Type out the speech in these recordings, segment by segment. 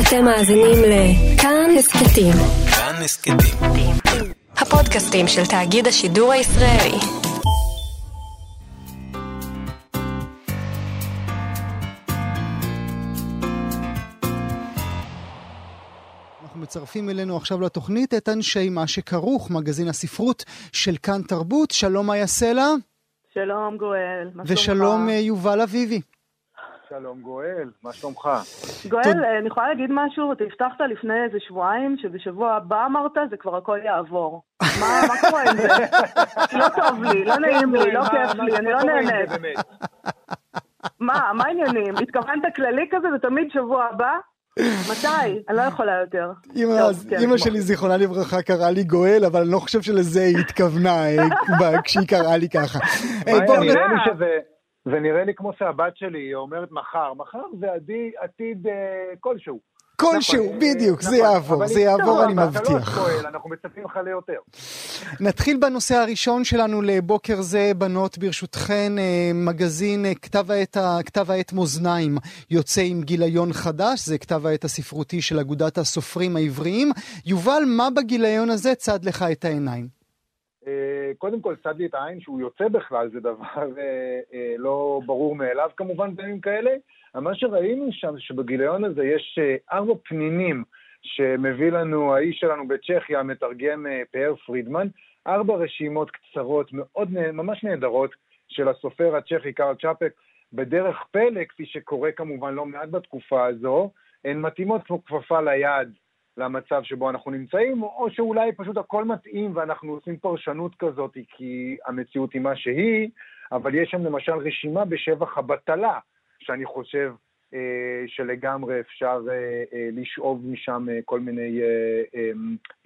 אתם מאזינים לכאן הסכתים. כאן הסכתים. הפודקאסטים של תאגיד השידור הישראלי. אנחנו מצרפים אלינו עכשיו לתוכנית את אנשי מה שכרוך, מגזין הספרות של כאן תרבות. שלום איה סלע. שלום גואל? ושלום אה, יובל אביבי. שלום גואל, מה שלומך? גואל, תוד... אני יכולה להגיד משהו? אתה הבטחת לפני איזה שבועיים שבשבוע הבא אמרת זה כבר הכל יעבור. מה, מה קורה עם זה? לא טוב לי, לא נעים לי, לא כיף לי, אני לא נהנית. מה, מה העניינים? התכוונת כללי כזה ותמיד שבוע הבא? מתי? אני לא יכולה יותר. כן. אימא שלי זיכרונה לברכה קראה לי גואל, אבל אני לא חושב שלזה היא התכוונה אה, כשהיא קראה לי ככה. זה נראה לי כמו שהבת שלי אומרת מחר, מחר זה עתיד אה, כלשהו. כלשהו, נכון, בדיוק, זה נכון. יעבור, זה יעבור, אני מבטיח. אנחנו מצפים לך ליותר. נתחיל בנושא הראשון שלנו לבוקר זה, בנות, ברשותכן, אה, מגזין אה, כתב העת, כתב העת מאזניים יוצא עם גיליון חדש, זה כתב העת הספרותי של אגודת הסופרים העבריים. יובל, מה בגיליון הזה צד לך את העיניים? אה, קודם כל, צד לי את העין שהוא יוצא בכלל, זה דבר אה, אה, לא ברור מאליו כמובן בימים כאלה. מה שראינו שם, שבגיליון הזה יש ארבע פנינים שמביא לנו האיש שלנו בצ'כיה, המתרגם פאר פרידמן, ארבע רשימות קצרות, מאוד, ממש נהדרות, של הסופר הצ'כי קארל צ'אפק, בדרך פלא, כפי שקורה כמובן לא מעט בתקופה הזו, הן מתאימות כמו כפפה ליד למצב שבו אנחנו נמצאים, או שאולי פשוט הכל מתאים ואנחנו עושים פרשנות כזאת כי המציאות היא מה שהיא, אבל יש שם למשל רשימה בשבח הבטלה, שאני חושב אה, שלגמרי אפשר אה, אה, לשאוב משם אה, כל מיני אה, אה,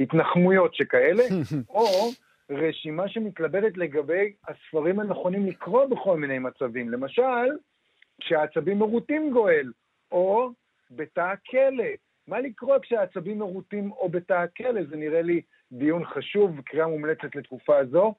התנחמויות שכאלה, או רשימה שמתלבטת לגבי הספרים הנכונים לקרוא בכל מיני מצבים. למשל, כשהעצבים מרוטים גואל, או בתא הכלא. מה לקרוא כשהעצבים מרוטים או בתא הכלא? זה נראה לי דיון חשוב וקריאה מומלצת לתקופה הזו.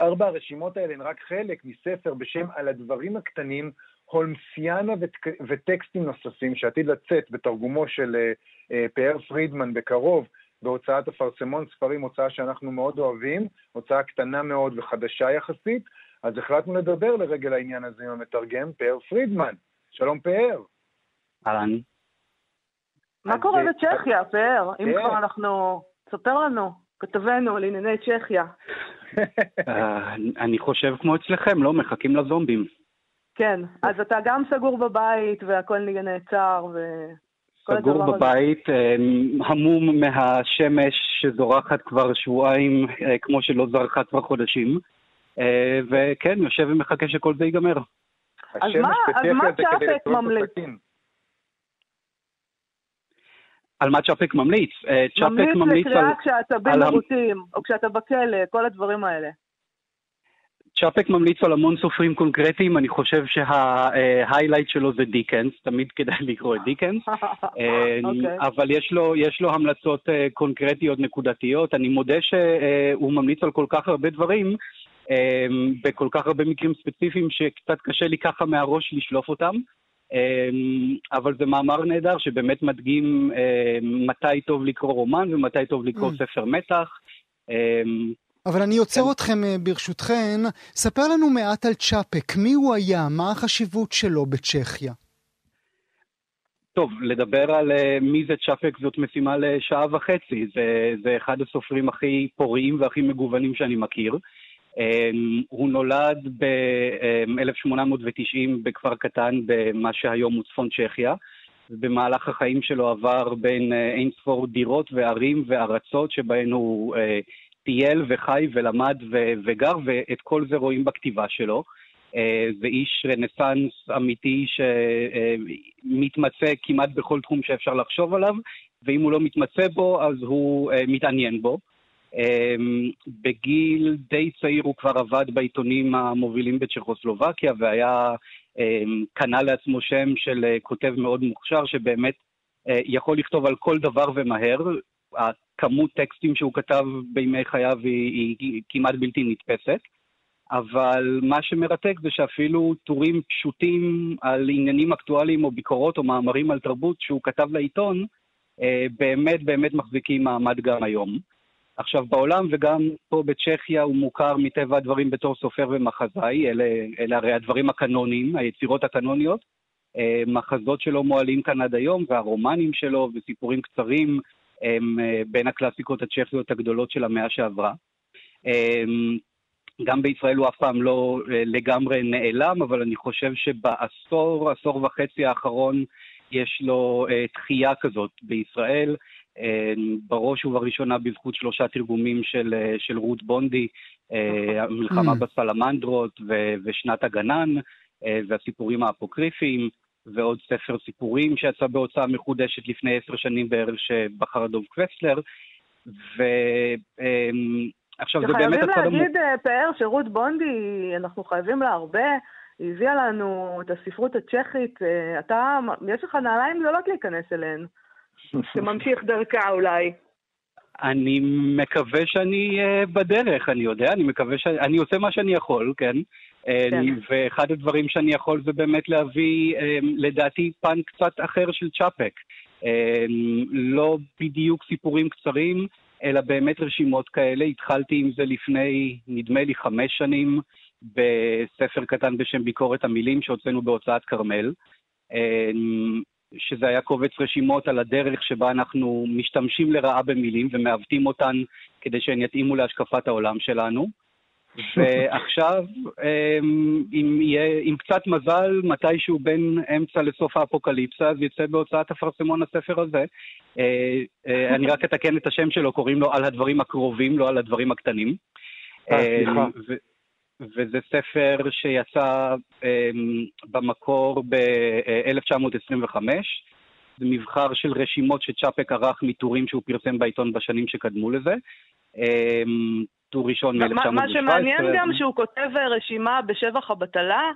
ארבע הרשימות האלה הן רק חלק מספר בשם על הדברים הקטנים, הולמסיאנה וטק... וטקסטים נוספים שעתיד לצאת בתרגומו של uh, uh, פאר פרידמן בקרוב בהוצאת אפרסמון ספרים, הוצאה שאנחנו מאוד אוהבים, הוצאה קטנה מאוד וחדשה יחסית, אז החלטנו לדבר לרגל העניין הזה עם המתרגם פאר פרידמן. שלום פאר. אהלן. מה קורה בצ'כיה, פאר? אם כבר אנחנו... ספר לנו, כתבנו לענייני צ'כיה. אה, אני חושב כמו אצלכם, לא? מחכים לזומבים. כן, אז אתה גם סגור בבית והכל נעצר ו... סגור בבית, אה, המום מהשמש שזורחת כבר שבועיים, אה, כמו שלא זרחה כבר חודשים. וכן, יושב ומחכה שכל זה ייגמר. אז מה צ'אפק ממליץ? על מה צ'אפק ממליץ. אה, צ'אפק ממליץ לקריאה כשהעצבים מרוצים, או כשאתה בכלא, כל הדברים האלה. צ'אפק ממליץ על המון סופרים קונקרטיים, אני חושב שההיילייט שלו זה דיקנס, תמיד כדאי לקרוא את דיקנס, okay. אה, אוקיי. אבל יש לו, יש לו המלצות אה, קונקרטיות נקודתיות. אני מודה שהוא ממליץ על כל כך הרבה דברים, בכל כך הרבה מקרים ספציפיים שקצת קשה לי ככה מהראש לשלוף אותם. אמ, אבל זה מאמר נהדר שבאמת מדגים אמ, מתי טוב לקרוא רומן ומתי טוב לקרוא mm. ספר מתח. אמ, אבל אני עוצר כן. אתכם אה, ברשותכן, ספר לנו מעט על צ'אפק, מי הוא היה, מה החשיבות שלו בצ'כיה? טוב, לדבר על uh, מי זה צ'אפק זאת משימה לשעה וחצי, זה, זה אחד הסופרים הכי פוריים והכי מגוונים שאני מכיר. הוא נולד ב-1890 בכפר קטן במה שהיום הוא צפון צ'כיה. במהלך החיים שלו עבר בין אה, אין ספור דירות וערים וארצות שבהן הוא אה, טייל וחי ולמד וגר, ואת כל זה רואים בכתיבה שלו. אה, זה איש רנסאנס אמיתי שמתמצא כמעט בכל תחום שאפשר לחשוב עליו, ואם הוא לא מתמצא בו, אז הוא מתעניין בו. אמ, בגיל די צעיר הוא כבר עבד בעיתונים המובילים בצ'כוסלובקיה והיה, אמ, קנה לעצמו שם של אה, כותב מאוד מוכשר שבאמת אה, יכול לכתוב על כל דבר ומהר. הכמות טקסטים שהוא כתב בימי חייו היא, היא, כמעט בלתי נתפסת. אבל מה שמרתק זה שאפילו טורים פשוטים על עניינים אקטואליים או ביקורות או מאמרים על תרבות שהוא כתב לעיתון, אה, באמת באמת מחזיקים מעמד גם היום. עכשיו, בעולם וגם פה בצ'כיה הוא מוכר מטבע הדברים בתור סופר ומחזאי, אלה, אלה הרי הדברים הקנוניים, היצירות הקנוניות. אה, מחזות שלו מועלים כאן עד היום, והרומנים שלו וסיפורים קצרים הם אה, בין הקלאסיקות הצ'כיות הגדולות של המאה שעברה. גם בישראל הוא אף פעם לא לגמרי נעלם, אבל אני חושב שבעשור, עשור וחצי האחרון, יש לו דחייה כזאת בישראל. אה, בראש ובראשונה בזכות שלושה תרגומים של, אה, של רות בונדי, אה, המלחמה mm. בסלמנדרות ו, ושנת הגנן, והסיפורים האפוקריפיים, ועוד ספר סיפורים שיצא בהוצאה מחודשת לפני עשר שנים בערך שבחר דוב קווסלר. ועכשיו זה באמת הצד... חייבים להגיד, פאר, שרות בונדי, אנחנו חייבים לה הרבה. היא הביאה לנו את הספרות הצ'כית. אתה, יש לך נעליים גדולות להיכנס אליהן. שממשיך דרכה אולי. אני מקווה שאני uh, בדרך, אני יודע, אני מקווה ש... אני עושה מה שאני יכול, כן? כן. ואחד הדברים שאני יכול זה באמת להביא, um, לדעתי, פן קצת אחר של צ'אפק. Um, לא בדיוק סיפורים קצרים, אלא באמת רשימות כאלה. התחלתי עם זה לפני, נדמה לי, חמש שנים, בספר קטן בשם ביקורת המילים שהוצאנו בהוצאת כרמל. שזה היה קובץ רשימות על הדרך שבה אנחנו משתמשים לרעה במילים ומעוותים אותן כדי שהן יתאימו להשקפת העולם שלנו. ועכשיו, אמ, אם, יהיה, עם קצת מזל, מתישהו בין אמצע לסוף האפוקליפסה, אז יצא בהוצאת אפרסמון הספר הזה. אה, אה, אני רק אתקן את השם שלו, קוראים לו על הדברים הקרובים, לא על הדברים הקטנים. אה, סליחה. וזה ספר שיצא אמ, במקור ב-1925. זה מבחר של רשימות שצ'אפק ערך מטורים שהוא פרסם בעיתון בשנים שקדמו לזה. אמ, טור ראשון מ-1917. מה שמעניין גם שהוא כותב רשימה בשבח הבטלה.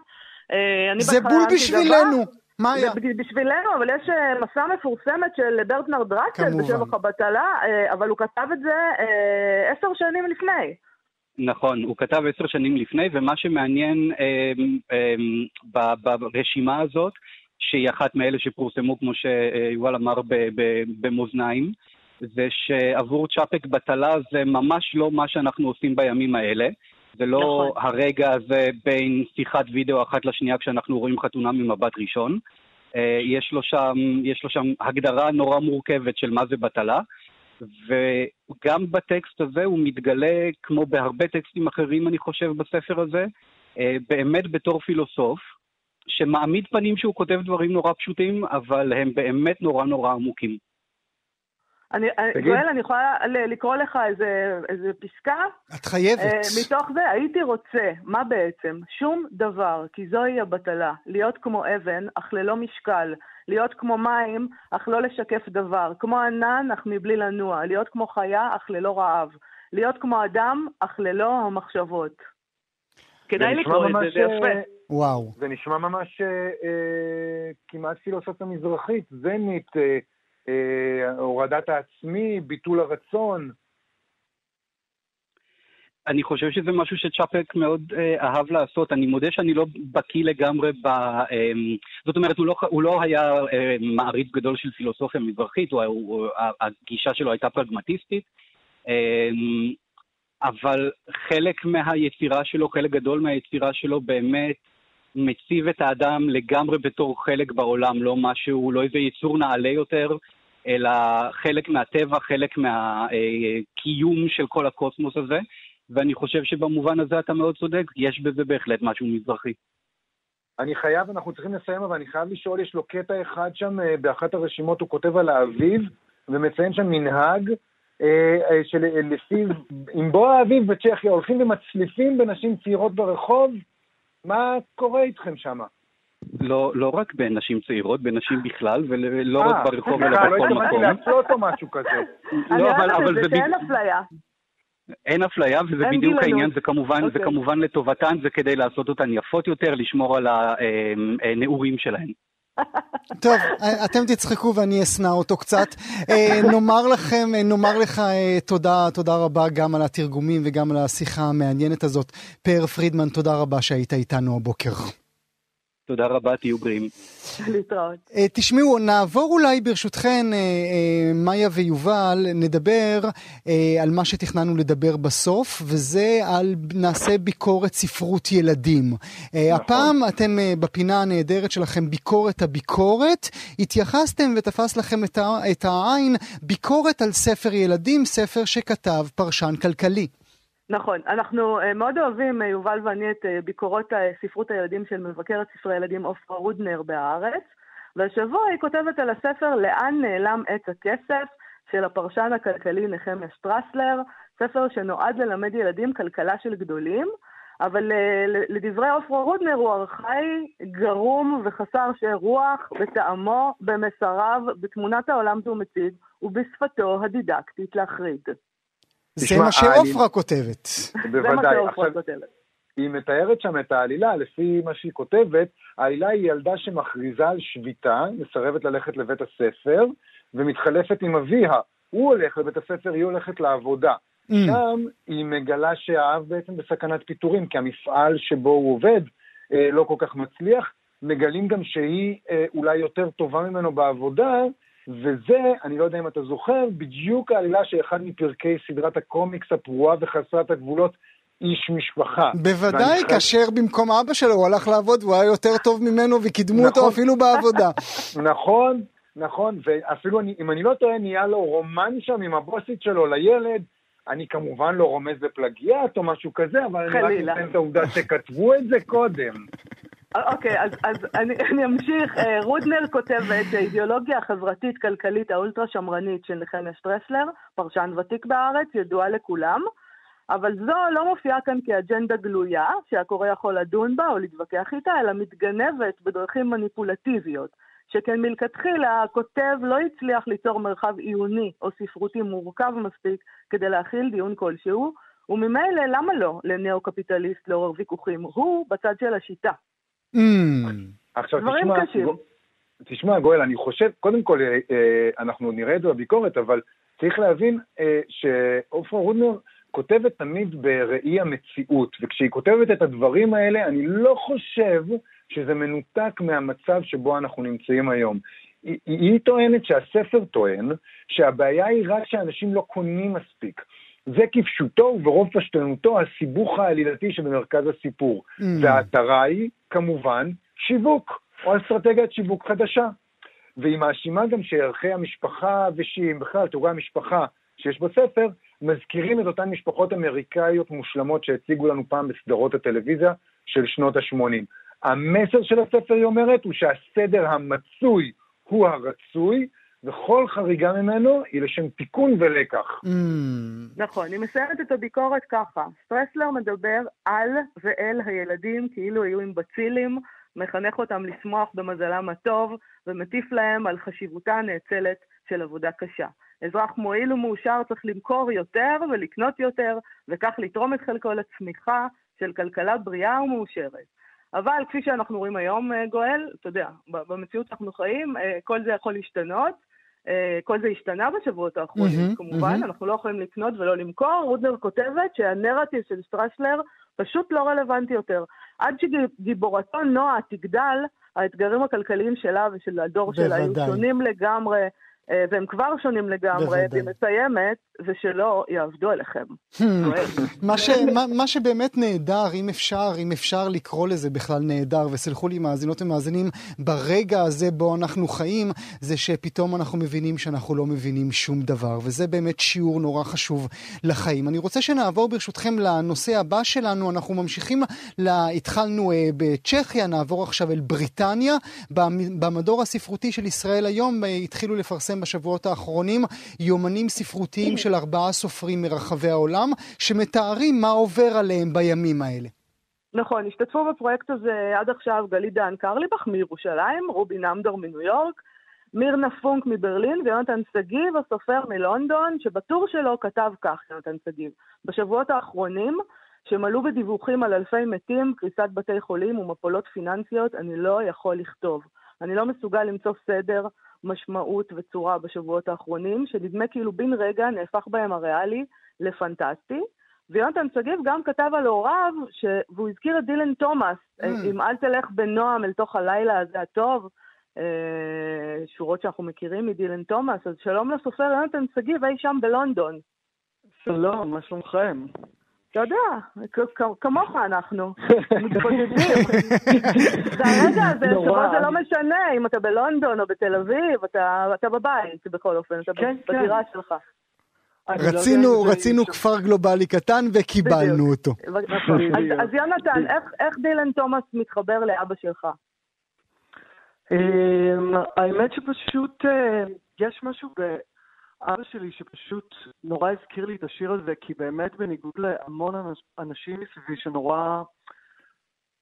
אה, זה בול בשבילנו. מה היה? בשבילנו, אבל יש אה, מסע מפורסמת של ברטנר דרקל בשבח הבטלה, אה, אבל הוא כתב את זה עשר שנים לפני. נכון, הוא כתב עשר שנים לפני, ומה שמעניין אה, אה, ברשימה הזאת, שהיא אחת מאלה שפורסמו, כמו שיובל אמר, במאזניים, זה שעבור צ'אפק בטלה זה ממש לא מה שאנחנו עושים בימים האלה. זה לא נכון. הרגע הזה בין שיחת וידאו אחת לשנייה כשאנחנו רואים חתונה ממבט ראשון. אה, יש לו שם, יש לו שם הגדרה נורא מורכבת של מה זה בטלה. וגם בטקסט הזה הוא מתגלה, כמו בהרבה טקסטים אחרים, אני חושב, בספר הזה, אה, באמת בתור פילוסוף, שמעמיד פנים שהוא כותב דברים נורא פשוטים, אבל הם באמת נורא נורא עמוקים. אני, גואל, אני יכולה לקרוא לך איזה, איזה פסקה? את חייבת. Uh, מתוך זה, הייתי רוצה, מה בעצם? שום דבר, כי זוהי הבטלה, להיות כמו אבן, אך ללא משקל, להיות כמו מים, אך לא לשקף דבר, כמו ענן, אך מבלי לנוע, להיות כמו חיה, אך ללא רעב, להיות כמו אדם, אך ללא המחשבות. כדאי לקרוא את זה, זה יפה. אה, וואו. זה נשמע ממש אה, אה, כמעט פילוסופיה מזרחית, זנית, אה, אה, הורדת העצמי, ביטול הרצון. אני חושב שזה משהו שצ'אפק מאוד אה, אהב לעשות. אני מודה שאני לא בקיא לגמרי ב... אה, זאת אומרת, הוא לא, הוא לא היה אה, מעריץ גדול של פילוסופיה מזרחית, הוא, הוא, הגישה שלו הייתה פרגמטיסטית, אה, אבל חלק מהיצירה שלו, חלק גדול מהיצירה שלו באמת מציב את האדם לגמרי בתור חלק בעולם, לא משהו, לא איזה יצור נעלה יותר, אלא חלק מהטבע, חלק מהקיום אה, של כל הקוסמוס הזה. ואני חושב שבמובן הזה אתה מאוד צודק, יש בזה בהחלט משהו מזרחי. אני חייב, אנחנו צריכים לסיים, אבל אני חייב לשאול, יש לו קטע אחד שם, אה, באחת הרשימות הוא כותב על האביב, ומציין שם מנהג אה, אה, שלפיו, עם בוא האביב בצ'כיה הולכים ומצליפים בנשים צעירות ברחוב, מה קורה איתכם שם? לא, לא רק בנשים צעירות, בנשים בכלל, ולא רק ברחוב, אלא בכל מקום. לא התכוונתי להפלות או משהו כזה. אני אוהבת את זה שאין אפליה. אין אפליה, וזה בדיוק גילנות. העניין, זה כמובן, okay. זה אוקיי. כמובן לטובתן, זה כדי לעשות אותן יפות יותר, לשמור על הנעורים שלהן. טוב, אתם תצחקו ואני אשנא אותו קצת. אה, נאמר לכם, אה, נאמר לך אה, תודה, תודה רבה גם על התרגומים וגם על השיחה המעניינת הזאת. פאר פרידמן, תודה רבה שהיית איתנו הבוקר. תודה רבה, תהיו בריאים. להתראות. תשמעו, נעבור אולי ברשותכן, מאיה ויובל, נדבר על מה שתכננו לדבר בסוף, וזה על נעשה ביקורת ספרות ילדים. נכון. הפעם אתם בפינה הנהדרת שלכם, ביקורת הביקורת, התייחסתם ותפס לכם את העין ביקורת על ספר ילדים, ספר שכתב פרשן כלכלי. נכון, אנחנו uh, מאוד אוהבים, uh, יובל ואני, את uh, ביקורות ספרות הילדים של מבקרת ספרי ילדים עופרה רודנר בהארץ, והשבוע היא כותבת על הספר "לאן נעלם עץ הכסף" של הפרשן הכלכלי נחמיה שטרסלר, ספר שנועד ללמד ילדים כלכלה של גדולים, אבל לדברי עופרה רודנר הוא ארכאי, גרום וחסר רוח בטעמו, במסריו, בתמונת העולם שהוא מציג ובשפתו הדידקטית להחריד. זה מה שעופרה כותבת. בוודאי. היא מתארת שם את העלילה, לפי מה שהיא כותבת, העלילה היא ילדה שמכריזה על שביתה, מסרבת ללכת לבית הספר, ומתחלפת עם אביה. הוא הולך לבית הספר, היא הולכת לעבודה. Mm. שם היא מגלה שהאב בעצם בסכנת פיטורים, כי המפעל שבו הוא עובד אה, לא כל כך מצליח. מגלים גם שהיא אה, אולי יותר טובה ממנו בעבודה, וזה, אני לא יודע אם אתה זוכר, בדיוק העלילה שאחד מפרקי סדרת הקומיקס הפרועה וחסרת הגבולות, איש משפחה. בוודאי, חי... כאשר במקום אבא שלו הוא הלך לעבוד והוא היה יותר טוב ממנו וקידמו נכון. אותו אפילו בעבודה. נכון, נכון, ואפילו אני, אם אני לא טועה, נהיה לו רומן שם עם הבוסית שלו לילד. אני כמובן לא רומז בפלגיאט או משהו כזה, אבל חלילה. אני רק אתן את העובדה שכתבו את זה קודם. אוקיי, אז, אז אני, אני אמשיך. אה, רודנר כותבת האידיאולוגיה החברתית-כלכלית האולטרה שמרנית של נחמיה שטרסלר, פרשן ותיק בארץ, ידועה לכולם, אבל זו לא מופיעה כאן כאג'נדה גלויה, שהקורא יכול לדון בה או להתווכח איתה, אלא מתגנבת בדרכים מניפולטיביות. שכן מלכתחילה הכותב לא הצליח ליצור מרחב עיוני או ספרותי מורכב מספיק כדי להכיל דיון כלשהו, וממילא למה לא לניאו-קפיטליסט לעורר ויכוחים? הוא בצד של השיטה. Mm. עכשיו תשמע, תשמע גואל, אני חושב, קודם כל אה, אה, אנחנו נראה את זה בביקורת, אבל צריך להבין אה, שעופרה רודנר כותבת תמיד בראי המציאות, וכשהיא כותבת את הדברים האלה, אני לא חושב שזה מנותק מהמצב שבו אנחנו נמצאים היום. היא, היא טוענת שהספר טוען שהבעיה היא רק שאנשים לא קונים מספיק. זה כפשוטו וברוב פשטנותו הסיבוך העלילתי שבמרכז הסיפור. Mm. וההתרה היא, כמובן, שיווק, או אסטרטגיית שיווק חדשה. והיא מאשימה גם שערכי המשפחה ושהיא, בכלל, תיאורי המשפחה שיש בספר, מזכירים את אותן משפחות אמריקאיות מושלמות שהציגו לנו פעם בסדרות הטלוויזיה של שנות ה-80. המסר של הספר, היא אומרת, הוא שהסדר המצוי הוא הרצוי, וכל חריגה ממנו היא לשם תיקון ולקח. Mm. נכון, אני מסיימת את הביקורת ככה. סטרסלר מדבר על ואל הילדים כאילו היו עם בצילים, מחנך אותם לשמוח במזלם הטוב, ומטיף להם על חשיבותה הנאצלת של עבודה קשה. אזרח מועיל ומאושר צריך למכור יותר ולקנות יותר, וכך לתרום את חלקו לצמיחה של כלכלה בריאה ומאושרת. אבל כפי שאנחנו רואים היום, אה, גואל, אתה יודע, במציאות שאנחנו חיים, אה, כל זה יכול להשתנות. אה, כל זה השתנה בשבועות האחרונים, mm-hmm, כמובן, mm-hmm. אנחנו לא יכולים לקנות ולא למכור. רודנר כותבת שהנרטיב של סטרסלר פשוט לא רלוונטי יותר. עד שגיבורתו נועה תגדל, האתגרים הכלכליים שלה ושל הדור שלה היו שונים לגמרי. והם כבר שונים לגמרי, והיא מסיימת, ושלא יעבדו עליכם. Hmm. מה, ש, מה, מה שבאמת נהדר, אם אפשר, אם אפשר לקרוא לזה בכלל נהדר, וסלחו לי מאזינות ומאזינים, ברגע הזה בו אנחנו חיים, זה שפתאום אנחנו מבינים שאנחנו לא מבינים שום דבר, וזה באמת שיעור נורא חשוב לחיים. אני רוצה שנעבור ברשותכם לנושא הבא שלנו, אנחנו ממשיכים, לה, התחלנו uh, בצ'כיה, נעבור עכשיו אל בריטניה. במדור הספרותי של ישראל היום uh, התחילו לפרסם פרסם בשבועות האחרונים יומנים ספרותיים של ארבעה סופרים מרחבי העולם, שמתארים מה עובר עליהם בימים האלה. נכון, השתתפו בפרויקט הזה עד עכשיו גלית דהן קרליבך מירושלים, רובי נמדור מניו יורק, מירנה פונק מברלין ויונתן שגיב, הסופר מלונדון, שבטור שלו כתב כך, יונתן שגיב: בשבועות האחרונים, שמלאו בדיווחים על אלפי מתים, קריסת בתי חולים ומפולות פיננסיות, אני לא יכול לכתוב. אני לא מסוגל למצוא סדר, משמעות וצורה בשבועות האחרונים, שנדמה כאילו בן רגע נהפך בהם הריאלי לפנטסטי. ויונתן שגיב גם כתב על הוריו, ש... והוא הזכיר את דילן תומאס, mm. אם אל תלך בנועם אל תוך הלילה הזה הטוב, אה, שורות שאנחנו מכירים מדילן תומאס, אז שלום לסופר יונתן שגיב אי שם בלונדון. שלום, מה שלומכם? אתה יודע, כמוך אנחנו, מתבודדים. זה הרגע הזה שבו זה לא משנה אם אתה בלונדון או בתל אביב, אתה בבית בכל אופן, אתה כן, כן. בדירה שלך. רצינו, לא רצינו כפר גלובלי קטן וקיבלנו בדיוק. אותו. אז, אז יונתן, איך, איך דילן תומאס מתחבר לאבא שלך? אמ, האמת שפשוט אה, יש משהו באבא שלי שפשוט נורא הזכיר לי את השיר הזה, כי באמת בניגוד להמון אנשים מסביבי שנורא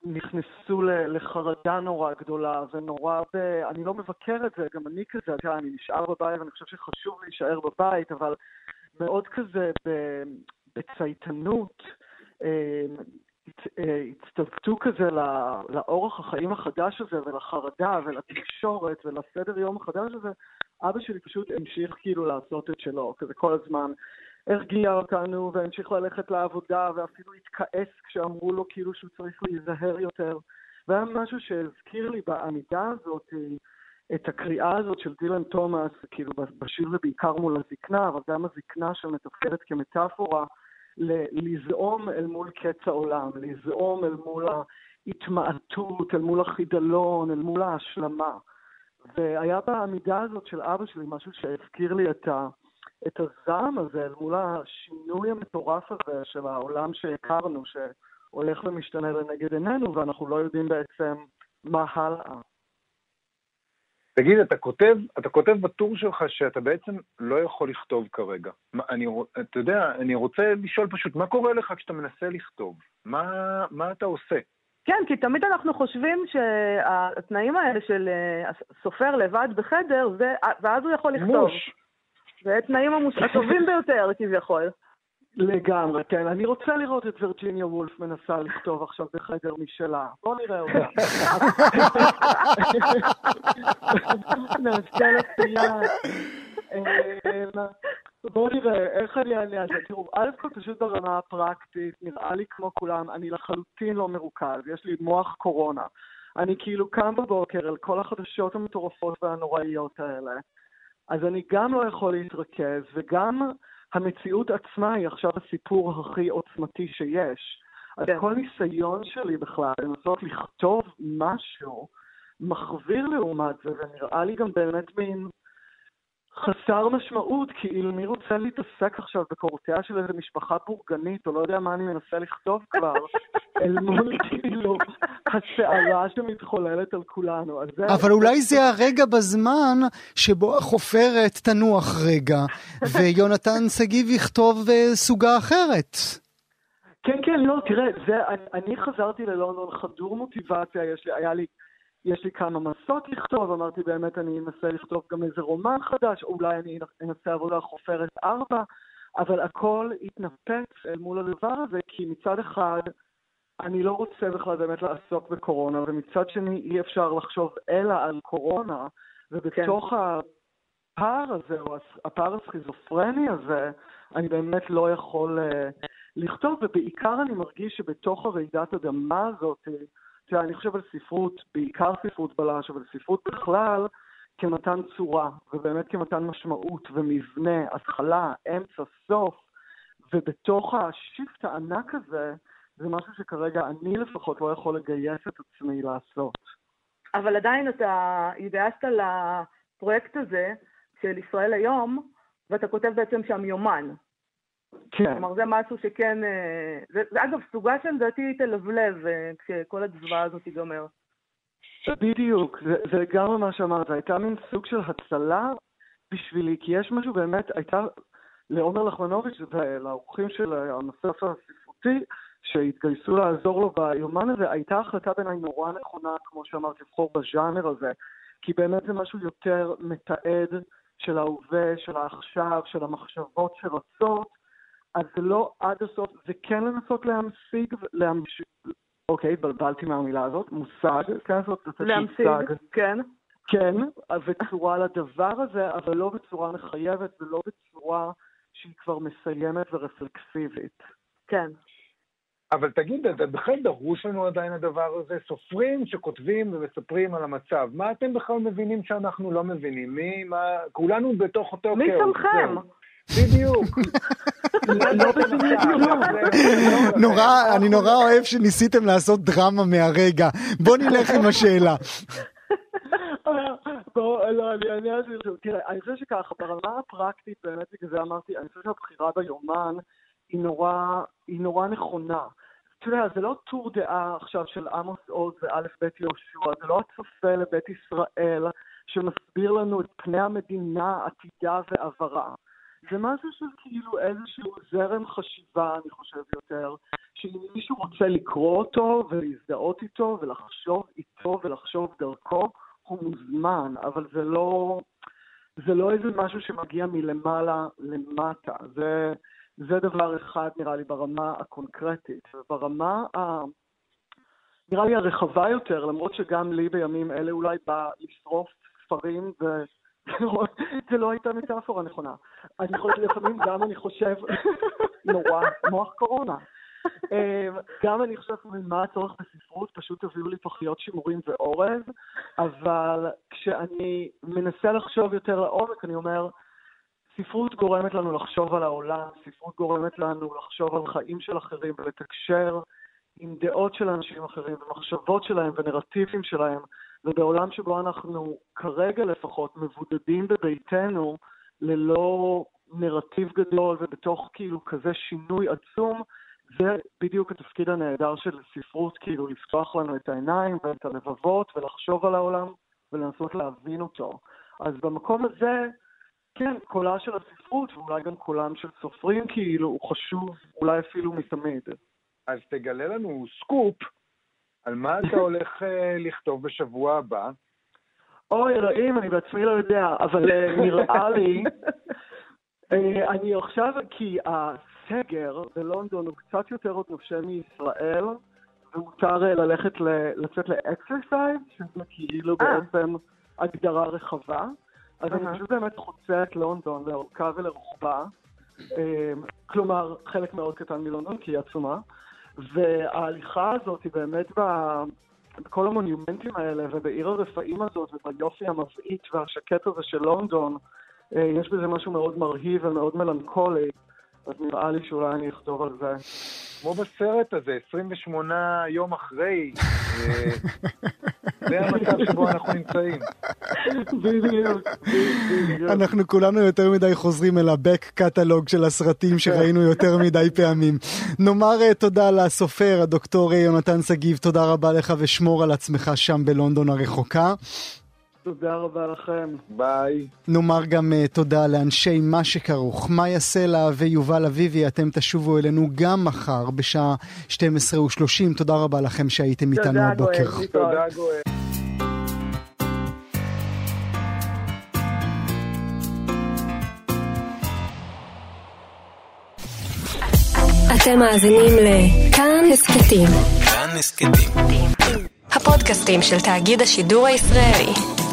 נכנסו לחרדה נורא גדולה, ונורא ב... אני לא מבקר את זה, גם אני כזה, אתה אני נשאר בבית ואני חושב שחשוב להישאר בבית, אבל מאוד כזה בצייתנות, אה, הצטוותו כזה לאורח החיים החדש הזה ולחרדה ולתקשורת ולסדר יום החדש הזה, אבא שלי פשוט המשיך כאילו לעשות את שלו, כזה כל הזמן הרגיע אותנו והמשיך ללכת לעבודה ואפילו התכעס כשאמרו לו כאילו שהוא צריך להיזהר יותר. והיה משהו שהזכיר לי בעמידה הזאת את הקריאה הזאת של דילן תומאס, כאילו בשיר זה בעיקר מול הזקנה, אבל גם הזקנה שמתפקדת כמטאפורה לזעום אל מול קץ העולם, לזעום אל מול ההתמעטות, אל מול החידלון, אל מול ההשלמה. והיה בעמידה הזאת של אבא שלי משהו שהזכיר לי את, ה, את הזעם הזה אל מול השינוי המטורף הזה של העולם שהכרנו, שהולך ומשתנה לנגד עינינו, ואנחנו לא יודעים בעצם מה הלאה. תגיד, אתה כותב, אתה כותב בטור שלך שאתה בעצם לא יכול לכתוב כרגע. מה, אני, אתה יודע, אני רוצה לשאול פשוט, מה קורה לך כשאתה מנסה לכתוב? מה, מה אתה עושה? כן, כי תמיד אנחנו חושבים שהתנאים האלה של אה, סופר לבד בחדר, זה, ואז הוא יכול לכתוב. מוש. זה התנאים המוש... הטובים ביותר, כביכול. לגמרי, כן. אני רוצה לראות את וירג'יניה וולף מנסה לכתוב עכשיו בחדר משלה. בוא נראה אותה. נעשה לה פייה. בואו נראה, איך אני אענה על זה? תראו, א' כל פשוט ברמה הפרקטית, נראה לי כמו כולם, אני לחלוטין לא מרוכז, יש לי מוח קורונה. אני כאילו קם בבוקר על כל החדשות המטורפות והנוראיות האלה. אז אני גם לא יכול להתרכז, וגם המציאות עצמה היא עכשיו הסיפור הכי עוצמתי שיש. אז כן. כל ניסיון שלי בכלל לנסות לכתוב משהו מחוויר לעומת זה, ונראה לי גם באמת מין חסר משמעות, כאילו מי רוצה להתעסק עכשיו בקורותיה של איזה משפחה בורגנית, או לא יודע מה אני מנסה לכתוב כבר, אל מול כאילו הסערה שמתחוללת על כולנו. זה... אבל אולי זה הרגע בזמן שבו החופרת תנוח רגע, ויונתן שגיב יכתוב אה, סוגה אחרת. כן, כן, לא, תראה, זה, אני, אני חזרתי ללונדון חדור מוטיבציה, יש לי, היה לי יש לי כמה מסות לכתוב, אמרתי באמת אני אנסה לכתוב גם איזה רומן חדש, אולי אני אנסה עבודה חופרת ארבע, אבל הכל התנפץ אל מול הדבר הזה, כי מצד אחד אני לא רוצה בכלל באמת לעסוק בקורונה, ומצד שני אי אפשר לחשוב אלא על קורונה, ובתוך כן. הפער הזה, או הפער הסכיזופרני הזה, אני באמת לא יכול uh, לכתוב, ובעיקר אני מרגיש שבתוך הרעידת אדמה הזאת, תראה, אני חושב על ספרות, בעיקר ספרות בלש, אבל ספרות בכלל, כמתן צורה, ובאמת כמתן משמעות ומבנה, התחלה, אמצע, סוף, ובתוך השיפט הענק הזה, זה משהו שכרגע אני לפחות לא יכול לגייס את עצמי לעשות. אבל עדיין אתה התגייסת לפרויקט הזה של ישראל היום, ואתה כותב בעצם שם יומן. כן. כלומר, זה משהו שכן... אה, זה, זה אגב, סוגה שלדעתי תלבלב אה, כשכל הזוועה הזאת תיגמר. בדיוק, זה, זה גם מה שאמרת, הייתה מין סוג של הצלה בשבילי, כי יש משהו באמת, הייתה לעומר לחמנוביץ' ולאורחים של המסף הספרותי, שהתגייסו לעזור לו ביומן הזה, הייתה החלטה בעיניי נורא נכונה, כמו שאמרת, לבחור בז'אנר הזה, כי באמת זה משהו יותר מתעד של ההווה, של העכשיו, של המחשבות שרצות, אז זה לא עד הסוף, זה כן לנסות להמשיג, להמשיג, אוקיי, התבלבלתי מהמילה הזאת, מושג, כן לעשות להמשיג, כן. כן, וצורה לדבר הזה, אבל לא בצורה מחייבת ולא בצורה שהיא כבר מסיימת ורפלקסיבית. כן. אבל תגיד, בכלל דרוש לנו עדיין הדבר הזה? סופרים שכותבים ומספרים על המצב, מה אתם בכלל מבינים שאנחנו לא מבינים? מי, מה, כולנו בתוך אותו כאוס. מי שמכם? בדיוק. נורא, אני נורא אוהב שניסיתם לעשות דרמה מהרגע. בוא נלך עם השאלה. לא, אני אענה על זה. תראה, אני חושב שככה, ברמה הפרקטית, באמת בגלל זה אמרתי, אני חושב שהבחירה ביומן היא נורא, היא נורא נכונה. אתה יודע, זה לא טור דעה עכשיו של עמוס עוז ואלף בית יהושע, זה לא הצופה לבית ישראל שמסביר לנו את פני המדינה, עתידה ועברה. זה משהו של כאילו איזשהו זרם חשיבה, אני חושב יותר, שאם מישהו רוצה לקרוא אותו ולהזדהות איתו ולחשוב איתו ולחשוב דרכו, הוא מוזמן, אבל זה לא, זה לא איזה משהו שמגיע מלמעלה למטה. זה, זה דבר אחד, נראה לי, ברמה הקונקרטית. וברמה ה... נראה לי הרחבה יותר, למרות שגם לי בימים אלה אולי בא לשרוף ספרים ו... זה לא הייתה מטאפורה נכונה. אני חושב, לפעמים גם אני חושב, נורא, מוח קורונה. אמ, גם אני חושבת מה הצורך בספרות, פשוט תביאו לי פחיות שימורים ואורז, אבל כשאני מנסה לחשוב יותר לעומק, אני אומר, ספרות גורמת לנו לחשוב על העולם, ספרות גורמת לנו לחשוב על חיים של אחרים ולתקשר עם דעות של אנשים אחרים ומחשבות שלהם ונרטיבים שלהם, ובעולם שבו אנחנו כרגע לפחות מבודדים בביתנו ללא נרטיב גדול ובתוך כאילו כזה שינוי עצום, זה בדיוק התפקיד הנהדר של ספרות, כאילו לפתוח לנו את העיניים ואת הלבבות ולחשוב על העולם ולנסות להבין אותו. אז במקום הזה, כן, קולה של הספרות ואולי גם קולם של סופרים כאילו הוא חשוב אולי אפילו מתמיד. אז תגלה לנו סקופ על מה אתה הולך uh, לכתוב בשבוע הבא. אוי, אלוהים, אני בעצמי לא יודע, אבל אה, נראה לי... אה, אני עכשיו, כי הסגר בלונדון הוא קצת יותר חופשי מישראל, ומותר ללכת, ל- לצאת ל exercise, שזה כאילו אה. בעצם הגדרה רחבה. אז. אני פשוט באמת חוצה את לונדון לאורכה ולרוחבה. כלומר, חלק מאוד קטן מלונדון, כי היא עצומה. וההליכה הזאת היא באמת ב... בכל המונומנטים האלה, ובעיר הרפאים הזאת, וביופי המבעית והשקט הזה של לונדון, אה, יש בזה משהו מאוד מרהיב ומאוד מלנכולי, אז נראה לי שאולי אני אכתוב על זה. כמו בסרט הזה, 28 יום אחרי, אה, זה המצב שבו אנחנו נמצאים. בדיוק. אנחנו כולנו יותר מדי חוזרים אל ה-back קטלוג של הסרטים שראינו יותר מדי פעמים. נאמר אה, תודה לסופר, הדוקטור אה, יונתן שגיב, תודה רבה לך ושמור על עצמך שם בלונדון הרחוקה. תודה רבה לכם. ביי. נאמר גם uh, תודה לאנשי מה שכרוך, מאיה סלע ויובל אביבי, אתם תשובו אלינו גם מחר בשעה 12:30. תודה רבה לכם שהייתם איתנו הבוקר. תודה גואל. אתם מאזינים לכאן הסכתים. כאן הסכתים. הפודקאסטים של תאגיד השידור הישראלי.